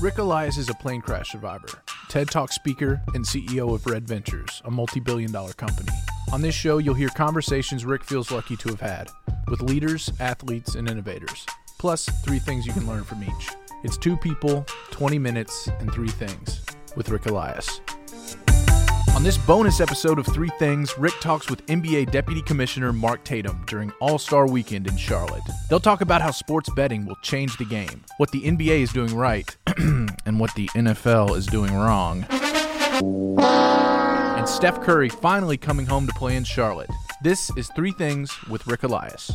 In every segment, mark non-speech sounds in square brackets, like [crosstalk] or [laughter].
Ric Elias is a plane crash survivor, TED Talk speaker, and CEO of Red Ventures, a multi billion dollar company. On this show, you'll hear conversations Ric feels lucky to have had with leaders, athletes, and innovators, plus three things you can learn from each. It's two people, 20 minutes, and three things with Ric Elias. On this bonus episode of Three Things, Ric talks with NBA Deputy Commissioner Mark Tatum during All Star Weekend in Charlotte. They'll talk about how sports betting will change the game, what the NBA is doing right, [clears throat] and what the NFL is doing wrong. And Steph Curry finally coming home to play in Charlotte. This is Three Things with Ric Elias.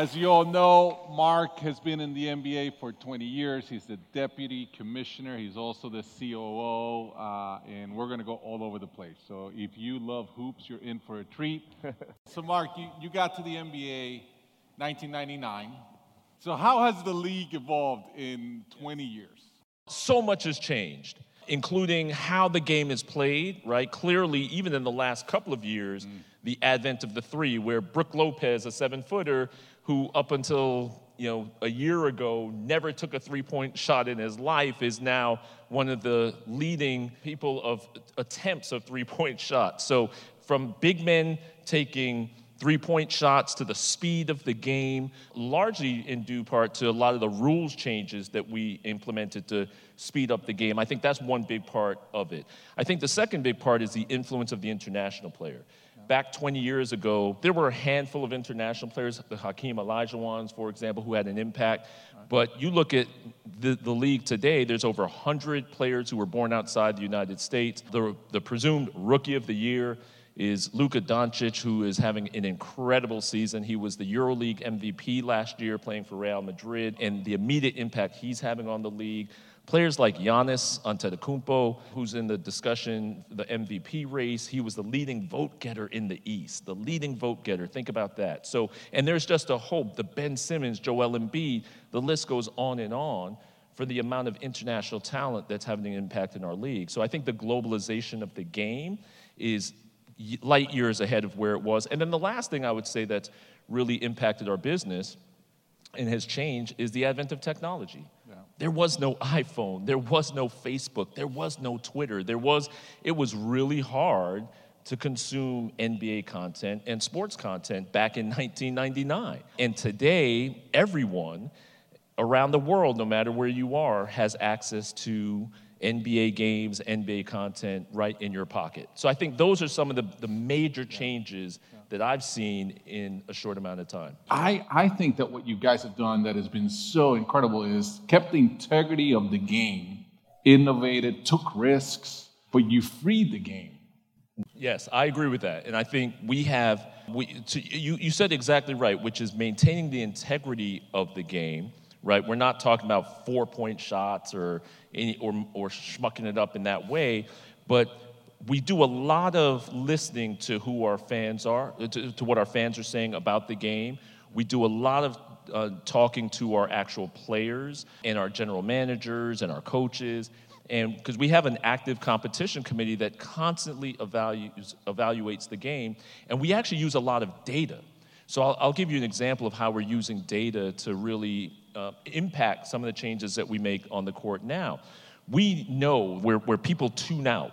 As you all know, Mark has been in the NBA for 20 years. He's the deputy commissioner. He's also the COO, uh, and we're going to go all over the place. So if you love hoops, you're in for a treat. [laughs] so, Mark, you, you got to the NBA 1999. So, how has the league evolved in 20 years? So much has changed including how the game is played, right? Clearly, even in the last couple of years, mm. the advent of the three, where Brook Lopez, a seven footer, who up until you know a year ago never took a three-point shot in his life is now one of the leading people of attempts of three-point shots. So from big men taking three-point shots to the speed of the game, largely in due part to a lot of the rules changes that we implemented to speed up the game. I think that's one big part of it. I think the second big part is the influence of the international player back 20 years ago, there were a handful of international players, the Hakeem Olajuwons, for example, who had an impact. But you look at the, the league today, there's over 100 players who were born outside the United States. The, the presumed rookie of the year is Luka Doncic, who is having an incredible season. He was the EuroLeague MVP last year, playing for Real Madrid, and the immediate impact he's having on the league. Players like Giannis Antetokounmpo, who's in the discussion, the MVP race, he was the leading vote getter in the East, the leading vote getter. Think about that. So, and there's just a hope. The Ben Simmons, Joel Embiid, the list goes on and on for the amount of international talent that's having an impact in our league. So I think the globalization of the game is light years ahead of where it was. And then the last thing I would say that's really impacted our business and has changed is the advent of technology. There was no iPhone, there was no Facebook, there was no Twitter. There was it was really hard to consume NBA content and sports content back in [laughs] 1999. And today, everyone around the world, no matter where you are, has access to NBA games, NBA content right in your pocket. So I think those are some of the, the major changes that I've seen in a short amount of time. I, I think that what you guys have done that has been so incredible is kept the integrity of the game, innovated, took risks, but you freed the game. Yes, I agree with that. And I think we have, we, to, you, you said exactly right, which is maintaining the integrity of the game, right? We're not talking about four point shots or, any, or, or schmucking it up in that way, but we do a lot of listening to who our fans are, to, to, what our fans are saying about the game. We do a lot of uh, talking to our actual players and our general managers and our coaches. And because we have an active competition committee that constantly evaluates, evaluates the game, and we actually use a lot of data. So I'll, I'll give you an example of how we're using data to really uh, impact some of the changes that we make on the court now. We know where, where people tune out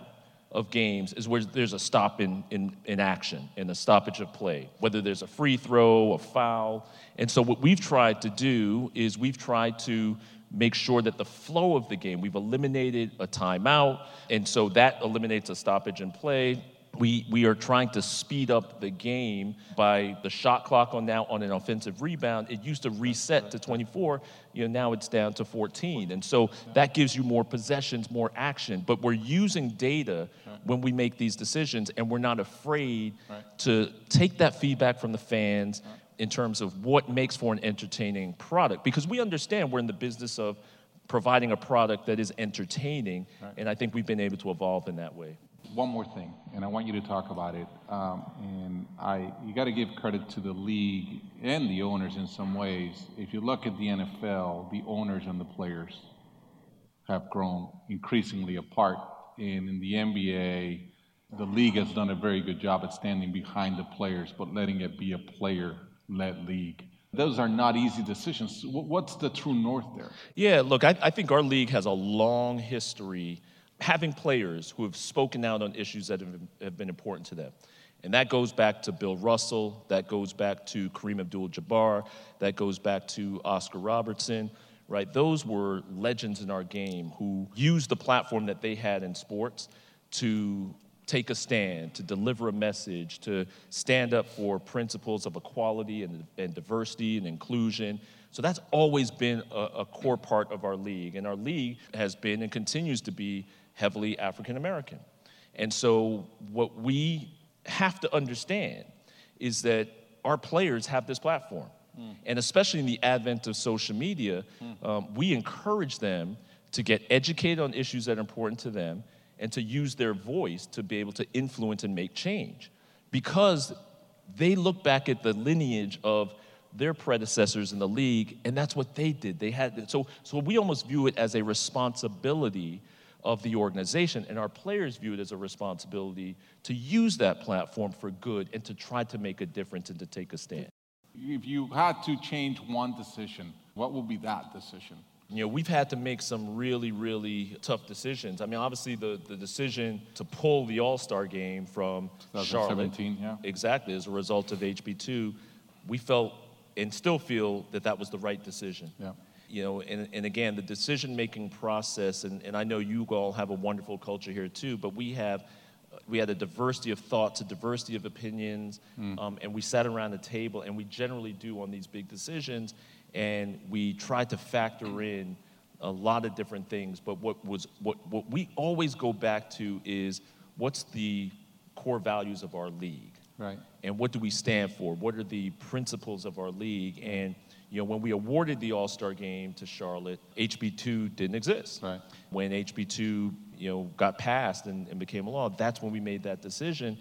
of games is where there's a stop in, in, in action and a stoppage of play, whether there's a free throw, a foul. And so, what we've tried to do is we've tried to make sure that the flow of the game, we've eliminated a timeout, and so that eliminates a stoppage in play we, we are trying to speed up the game by the shot clock on now on an offensive rebound. It used to reset to 24, you know, now it's down to 14. And so that gives you more possessions, more action. But we're using data when we make these decisions, and we're not afraid to take that feedback from the fans in terms of what makes for an entertaining product. Because we understand we're in the business of providing a product that is entertaining, and I think we've been able to evolve in that way one more thing, and I want you to talk about it. Um, and I, you got to give credit to the league and the owners in some ways. If you look at the NFL, the owners and the players have grown increasingly apart. And in the NBA, the league has done a very good job at standing behind the players, but letting it be a player-led league. Those are not easy decisions. What's the true north there? Yeah, look, I, I think our league has a long history having players who have spoken out on issues that have, been important to them. And that goes back to Bill Russell, that goes back to Kareem Abdul Jabbar, that goes back to Oscar Robertson, right? Those were legends in our game who used the platform that they had in sports to take a stand, to deliver a message, to stand up for principles of equality and, and diversity and inclusion. So that's always been a, a core part of our league. And our league has been and continues to be heavily African American. And so what we have to understand is that our players have this platform. Mm. And especially in the advent of social media, mm. um, we encourage them to get educated on issues that are important to them and to use their voice to be able to influence and make change. Because they look back at the lineage of their predecessors in the league, and that's what they did. They had so so we almost view it as a responsibility of the organization, and our players view it as a responsibility to use that platform for good and to try to make a difference and to take a stand. If you had to change one decision, what would be that decision? You know, we've had to make some really, really tough decisions. I mean, obviously, the, the decision to pull the All Star game from Charlotte, yeah. exactly, as a result of HB2, we felt and still feel that that was the right decision. Yeah. You know, and, and again, the decision making process, and, and I know you all have a wonderful culture here too, but we have we had a diversity of thoughts, a diversity of opinions, mm. um, and we sat around the table, and we generally do on these big decisions and we tried to factor in a lot of different things. But what was what what we always go back to is what's the core values of our league, right? And what do we stand for? What are the principles of our league? And you know, when we awarded the All Star Game to Charlotte, HB2 didn't exist. Right. When HB2 you know got passed and, and became a law, that's when we made that decision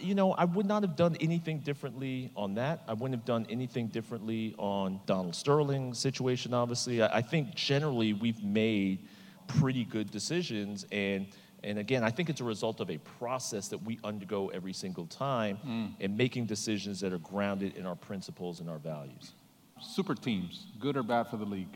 you know, I would not have done anything differently on that. I wouldn't have done anything differently on Donald Sterling's situation, obviously. I, I think generally we've made pretty good decisions. And, and again, I think it's a result of a process that we undergo every single time mm. and making decisions that are grounded in our principles and our values. Super teams, good or bad for the league?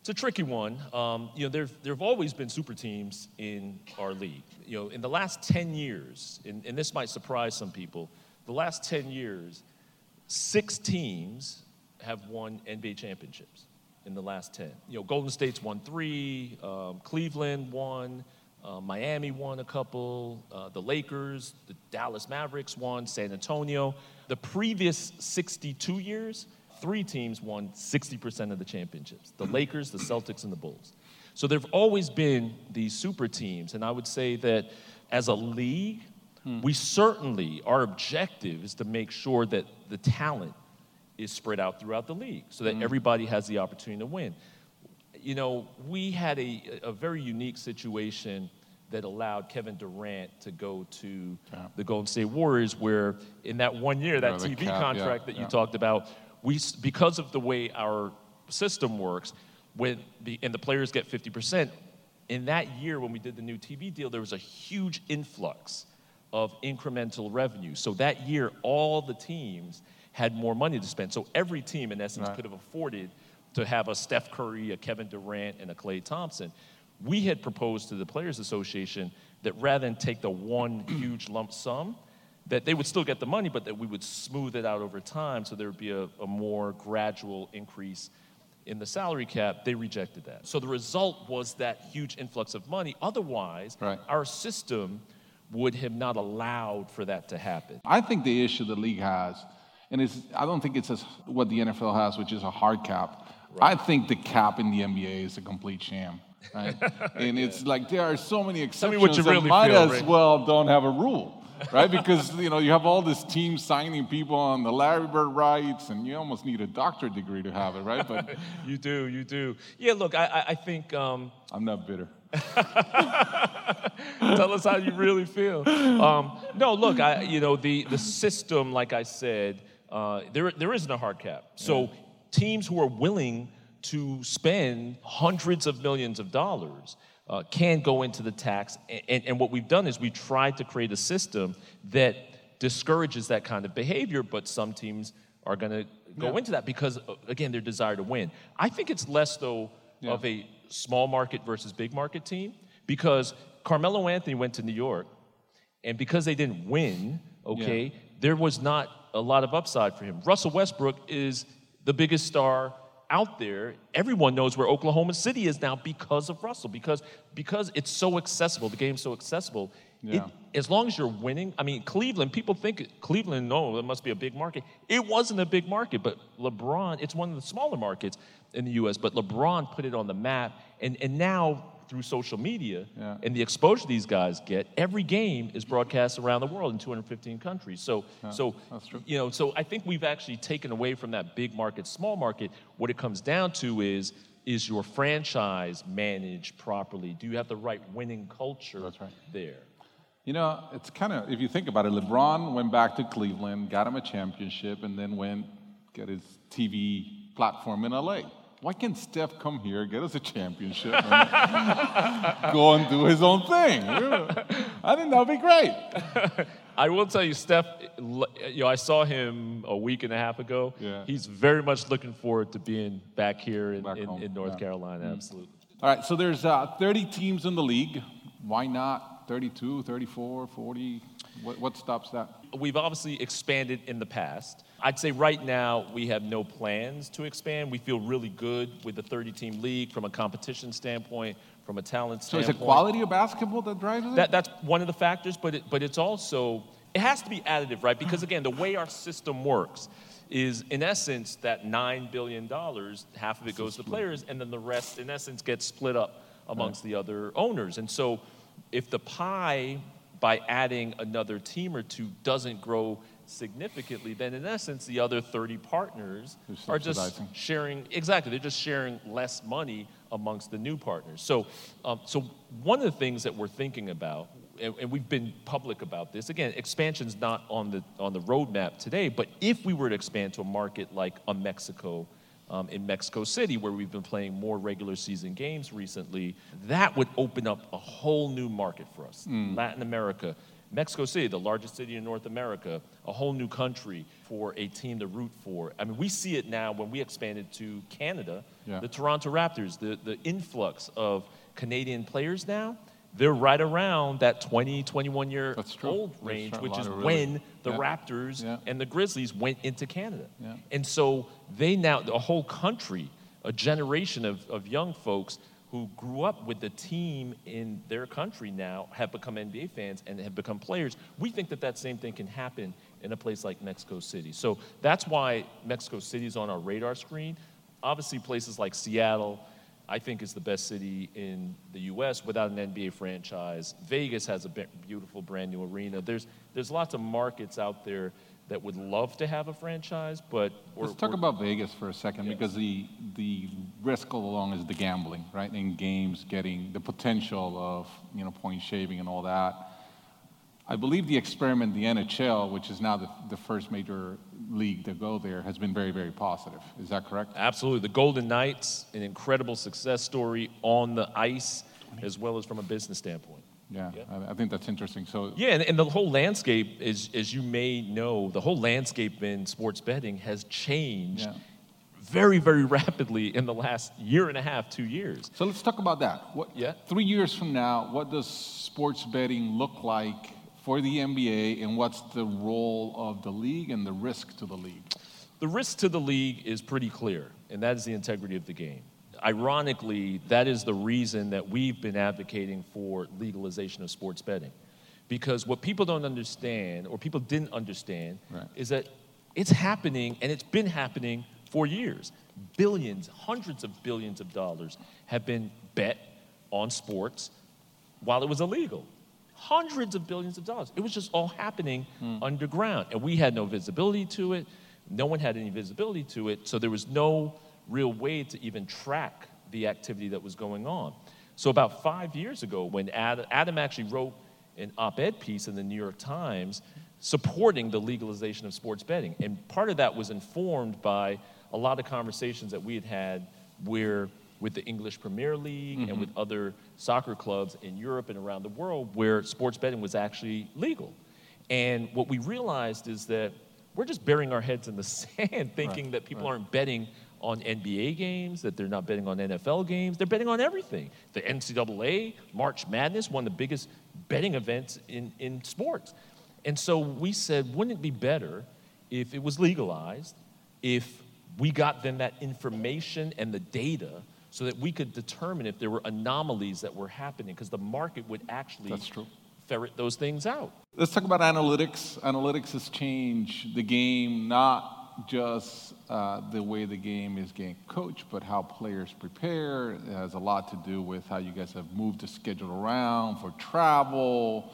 It's a tricky one. Um, you know, there there have always been super teams in our league. You know, in the last 10 years, and, and this might surprise some people, the last 10 years, six teams have won NBA championships in the last 10. You know, Golden State's won three, um, Cleveland won, uh, Miami won a couple, uh, the Lakers, the Dallas Mavericks won, San Antonio. The previous 62 years, three teams won 60% of the championships the Lakers, the Celtics, and the Bulls. So there have always been these super teams. And I would say that as a league, hmm. we certainly, our objective is to make sure that the talent is spread out throughout the league so that hmm. everybody has the opportunity to win. You know, we had a, a very unique situation that allowed Kevin Durant to go to yeah. the Golden State Warriors, where in that one year, that TV cap, contract yeah, that you talked about, we, because of the way our system works, when the, and the players get 50%, in that year when we did the new TV deal, there was a huge influx of incremental revenue. So that year, all the teams had more money to spend. So every team, in essence, right. could have afforded to have a Steph Curry, a Kevin Durant, and a Klay Thompson. We had proposed to the Players Association that rather than take the one [clears throat] huge lump sum, that they would still get the money, but that we would smooth it out over time so there would be a, a more gradual increase in the salary cap. They rejected that. So the result was that huge influx of money. Otherwise, right. our system would have not allowed for that to happen. I think the issue the league has, and it's, I don't think it's as what the NFL has, which is a hard cap. Right. I think the cap in the NBA is a complete sham. Right? [laughs] and yeah. it's like there are so many exceptions that really might feel, as Rick. well don't have a rule right? Because you know you have all this team signing people on the Larry Bird rights, and you almost need a doctorate degree to have it, right? But [laughs] you do, you do. Yeah, look, I, I think um, I'm not bitter. [laughs] Tell us how you really feel. Um, no, look, I, you know the the system, like I said, uh, there there isn't a hard cap. So yeah. Teams who are willing to spend hundreds of millions of dollars uh, can go into the tax. And, and what we've done is we've tried to create a system that discourages that kind of behavior, but some teams are going to go Yeah. into that because uh, again their desire to win. I think it's less though Yeah. of a small market versus big market team because Carmelo Anthony went to New York and because they didn't win, okay, there was not a lot of upside for him. Russell Westbrook is the biggest star out there. Everyone knows where Oklahoma City is now because of Russell, because because it's so accessible. The game's so accessible. It, as long as you're winning, I mean, Cleveland. People think Cleveland. No, it must be a big market. It wasn't a big market, but LeBron. It's one of the smaller markets in the U.S. But LeBron put it on the map, and and now through social media Yeah. and the exposure these guys get, every game is broadcast around the world in 215 countries. So, so you know, so I think we've actually taken away from that big market, small market. What it comes down to is is your franchise managed properly? Do you have the right winning culture That's right. there? You know, it's kind of, if you think about it, LeBron went back to Cleveland, got him a championship, and then went get his TV platform in LA. Why can't Steph come here, get us a championship, and [laughs] go and do his own thing? I think that would be great. [laughs] I will tell you, Steph. You know, I saw him a week and a half ago. Yeah. He's very much looking forward to being back here in, Back in, in North yeah. Carolina. Absolutely. All right, so there's uh, 30 teams in the league. Why not 32, 34, 40? What, what stops that? We've obviously expanded in the past. I'd say right now we have no plans to expand. We feel really good with the 30 team league from a competition standpoint, from a talent standpoint. So is it quality of basketball that drives it? That, that's one of the factors, but, it, but it's also, it has to be additive, right? Because again, the way our system works is, in essence, that $9 billion, half of it goes to players, and then the rest, in essence, gets split up amongst the other owners. And so if the pie, by adding another team or two, doesn't grow significantly, then in essence, the other 30 partners They're just sharing exactly they're just sharing less money amongst the new partners. So um, so one of the things that we're thinking about and, and we've been public about this again expansion's not on the on the roadmap today but if we were to expand to a market like a mexico um, in Mexico City, where we've been playing more regular season games recently, that would open up a whole new market for us. Latin America, Mexico City, the largest city in North America, a whole new country for a team to root for. I mean, we see it now when we expanded to Canada, Yeah. the Toronto Raptors, the, the influx of Canadian players now, they're right around that 20, 21 year old range, which is really- when the Yeah. Raptors Yeah. and the Grizzlies went into Canada. Yeah. And so they now, a whole country, a generation of, of young folks who grew up with the team in their country now have become NBA fans and have become players. We think that that same thing can happen in a place like Mexico City. So that's why Mexico City is on our radar screen. Obviously, places like Seattle, I think is the best city in the U.S. without an NBA franchise. Vegas has a beautiful brand new arena. There's there's lots of markets out there that would love to have a franchise, but we're- Let's talk we're- about Vegas for a second Yes. because the the risk all along is the gambling, right? In games, getting the potential of you know point shaving and all that. I believe the experiment, the NHL, which is now the, the first major league to go there, has been very, very positive. Is that correct? Absolutely. The Golden Knights, an incredible success story on the ice as well as from a business standpoint. Yeah, Yeah. I, I think that's interesting. So Yeah, and, and the whole landscape, is, as you may know, the whole landscape in sports betting has changed Yeah. very, very rapidly in the last year and a half, two years. So let's talk about that. What, Yeah. Three years from now, what does sports betting look like for the NBA, and what's the role of the league and the risk to the league? The risk to the league is pretty clear, and that is the integrity of the game. Ironically, that is the reason that we've been advocating for legalization of sports betting. Because what people don't understand, or people didn't understand, Right. is that it's happening and it's been happening for years. Billions, hundreds of billions of dollars have been bet on sports while it was illegal. Hundreds of billions of dollars. It was just all happening hmm. underground. And we had no visibility to it. No one had any visibility to it. So there was no real way to even track the activity that was going on. So about five years ago, when Adam, Adam actually wrote an op ed piece in the New York Times supporting the legalization of sports betting. And part of that was informed by a lot of conversations that we had had where with the English Premier League and with mm-hmm. other soccer clubs in Europe and around the world where sports betting was actually legal. And what we realized is that we're just burying our heads in the [laughs] sand thinking right, that people right. aren't betting on NBA games, that they're not betting on NFL games. They're betting on everything. The NCAA, March Madness, one of the biggest betting events in, in sports. And so we said, wouldn't it be better if it was legalized, if we got then that information and the data so that we could determine if there were anomalies that were happening, because the market would actually ferret those things out. Let's talk about analytics. Analytics has changed the game, not just uh, the way the game is getting coached, but how players prepare. It has a lot to do with how you guys have moved the schedule around for travel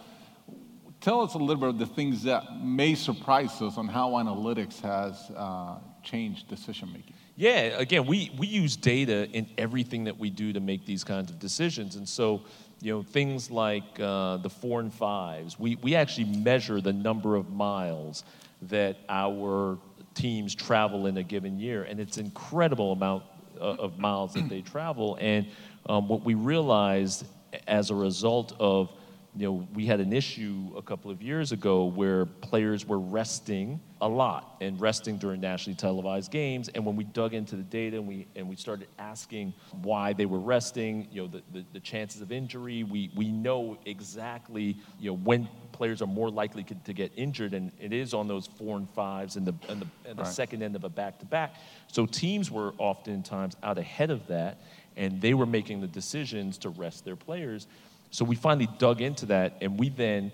tell us a little bit of the things that may surprise us on how analytics has uh, changed decision making. Yeah, again, we, we use data in everything that we do to make these kinds of decisions. And so, you know, things like uh, the four and fives, we, we actually measure the number of miles that our teams travel in a given year. And it's incredible amount uh, of miles that they travel. And um, what we realized as a result of you know, we had an issue a couple of years ago where players were resting a lot and resting during nationally televised games. And when we dug into the data and we, and we started asking why they were resting, you know, the, the, the chances of injury, we, we know exactly, you know, when players are more likely to get injured, and it is on those four and fives and the, and the, and the right. second end of a back to back. So teams were oftentimes out ahead of that, and they were making the decisions to rest their players. So we finally dug into that and we then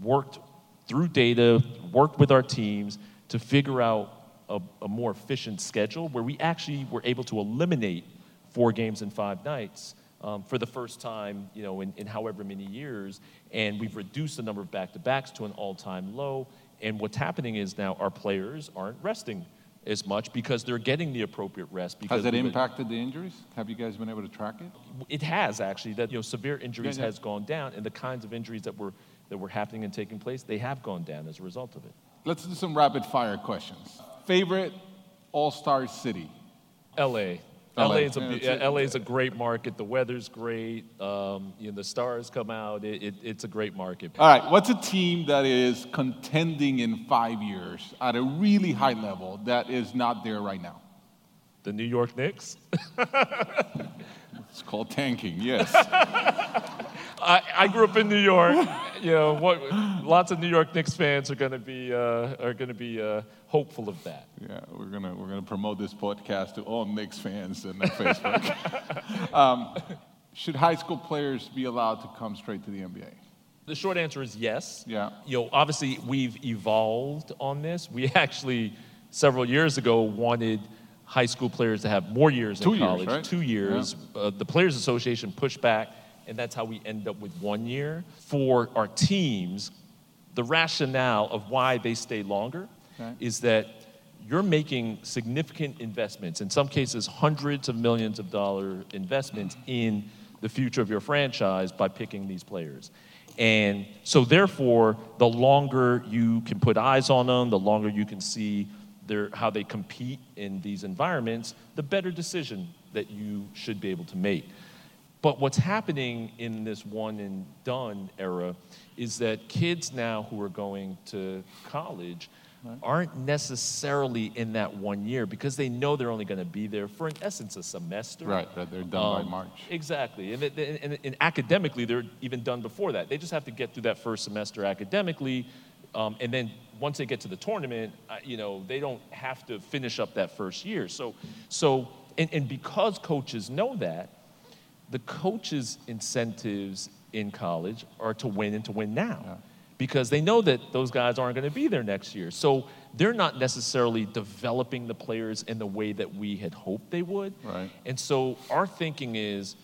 worked through data, worked with our teams to figure out a, a, more efficient schedule where we actually were able to eliminate four games in five nights um, for the first time, you know, in, in however many years. And we've reduced the number of back-to-backs to an all-time low. And what's happening is now our players aren't resting as much because they're getting the appropriate rest. Because has it impacted the injuries? Have you guys been able to track it? It has actually. That you know, severe injuries yeah, yeah. has gone down, and the kinds of injuries that were that were happening and taking place, they have gone down as a result of it. Let's do some rapid fire questions. Favorite All Star city? L.A. LA is a yeah, LA is a great market. The weather's great. Um, you know, the stars come out. It, it, it's a great market. All right, what's a team that is contending in five years at a really high level that is not there right now? The New York Knicks. [laughs] it's called tanking. Yes. [laughs] I, I grew up in New York. [laughs] You know, what, lots of New York Knicks fans are going to be uh, are going to be uh, hopeful of that. Yeah, we're gonna we're gonna promote this podcast to all Knicks fans on Facebook. [laughs] um, should high school players be allowed to come straight to the NBA? The short answer is yes. Yeah. You know, obviously we've evolved on this. We actually several years ago wanted high school players to have more years Two in college. Years, right? Two years. Yeah. Uh, the Players Association pushed back and that's how we end up with one year. For our teams, the rationale of why they stay longer is that you're making significant investments, in some cases, hundreds of millions of dollar investments in the future of your franchise by picking these players. And so, therefore, the longer you can put eyes on them, the longer you can see their, how they compete in these environments, the better decision that you should be able to make. But what's happening in this one and done era is that kids now who are going to college aren't necessarily in that one year because they know they're only going to be there for, in essence, a semester. Right, right. they're done um, by March. Exactly. And, and, and, and, academically, they're even done before that. They just have to get through that first semester academically. Um, and then once they get to the tournament, uh, you know, they don't have to finish up that first year. So, so and, and because coaches know that, the coaches' incentives in college are to win and to win now. Yeah. Because they know that those guys aren't going to be there next year. So they're not necessarily developing the players in the way that we had hoped they would. Right. And so our thinking is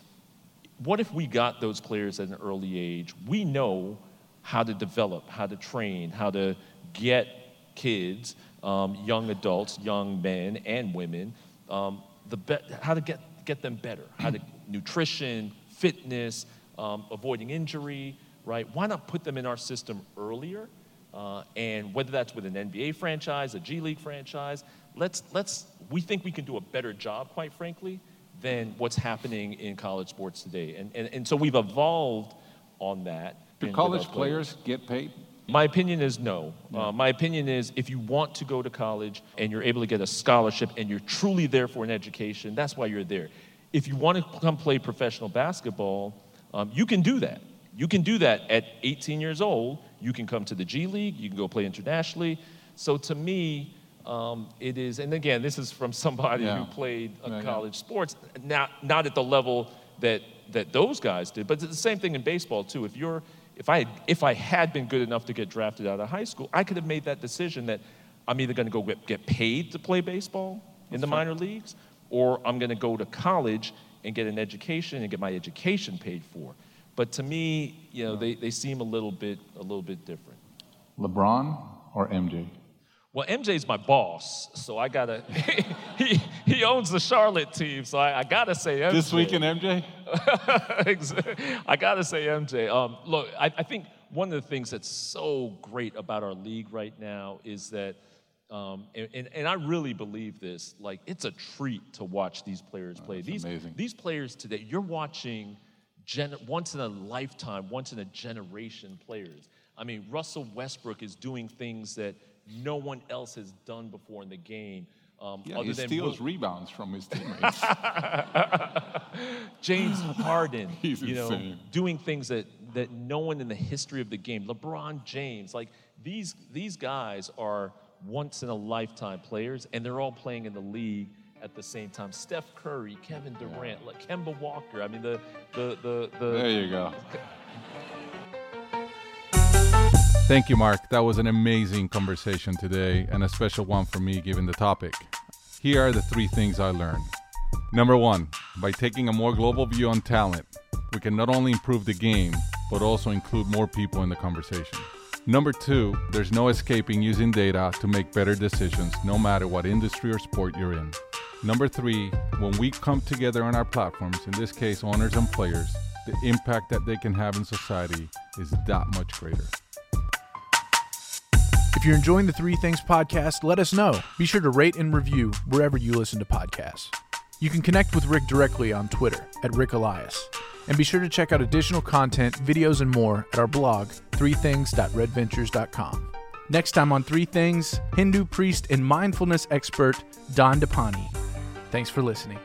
what if we got those players at an early age? We know how to develop, how to train, how to get kids, um, young adults, young men and women, um, the be- how to get, get them better, how to nutrition, fitness, um, avoiding injury, right? Why not put them in our system earlier? Uh, and whether that's with an NBA franchise, a G League franchise, let's, let's, we think we can do a better job, quite frankly, than what's happening in college sports today. And, and, and so we've evolved on that. Do college players get paid? My opinion is no. Uh, my opinion is if you want to go to college and you're able to get a scholarship and you're truly there for an education, that's why you're there. If you want to come play professional basketball, um, you can do that. You can do that at 18 years old. You can come to the G League, you can go play internationally. So to me, um, it is, and again, this is from [laughs] somebody Yeah. who played uh, Yeah, yeah. college sports, not, not at the level that, that those guys did, but it's the same thing in baseball too. If you're, if I, if I had been good enough to get drafted out of high school, I could have made that decision that I'm either going to go get, get paid to play baseball in the minor leagues, or I'm going to go to college and get an education and get my education paid for. But to me, you know, they, they seem a little bit, a little bit different. LeBron or MJ? Well, MJ's my boss, so I gotta. [laughs] he, he owns the Charlotte team, so I, I gotta say MJ. This week in MJ? [laughs] I gotta say MJ. Um, look, I, I think one of the things that's so great about our league right now is that, um, and, and, and I really believe this. Like, it's a treat to watch these players play. these amazing. these players today, you're watching gen- once in a lifetime, once in a generation players. I mean, Russell Westbrook is doing things that no one else has done before in the game. Um, Yeah, other he than steals Will- rebounds from his teammates. [laughs] James Harden, [laughs] He's you know, insane. doing things that, that no one in the history of the game, LeBron James, like these, these guys are once in a lifetime players, and they're all playing in the league at the same time. Steph Curry, Kevin Durant, like Kemba Walker. I mean, the, the, the, the, there you go. Thank you, Mark. That was an amazing conversation today and a special one for me given the topic. Here are the three things I learned. Number one, by taking a more global view on talent, we can not only improve the game, but also include more people in the conversation. Number two, there's no escaping using data to make better decisions no matter what industry or sport you're in. Number three, when we come together on our platforms, in this case owners and players, the impact that they can have in society is that much greater. If you're enjoying the Three Things podcast, let us know. Be sure to rate and review wherever you listen to podcasts. You can connect with Ric directly on Twitter at Ric Elias. And be sure to check out additional content, videos, and more at our blog, threethings.redventures.com. Next time on Three Things, Hindu priest and mindfulness expert Dandapani. Thanks for listening.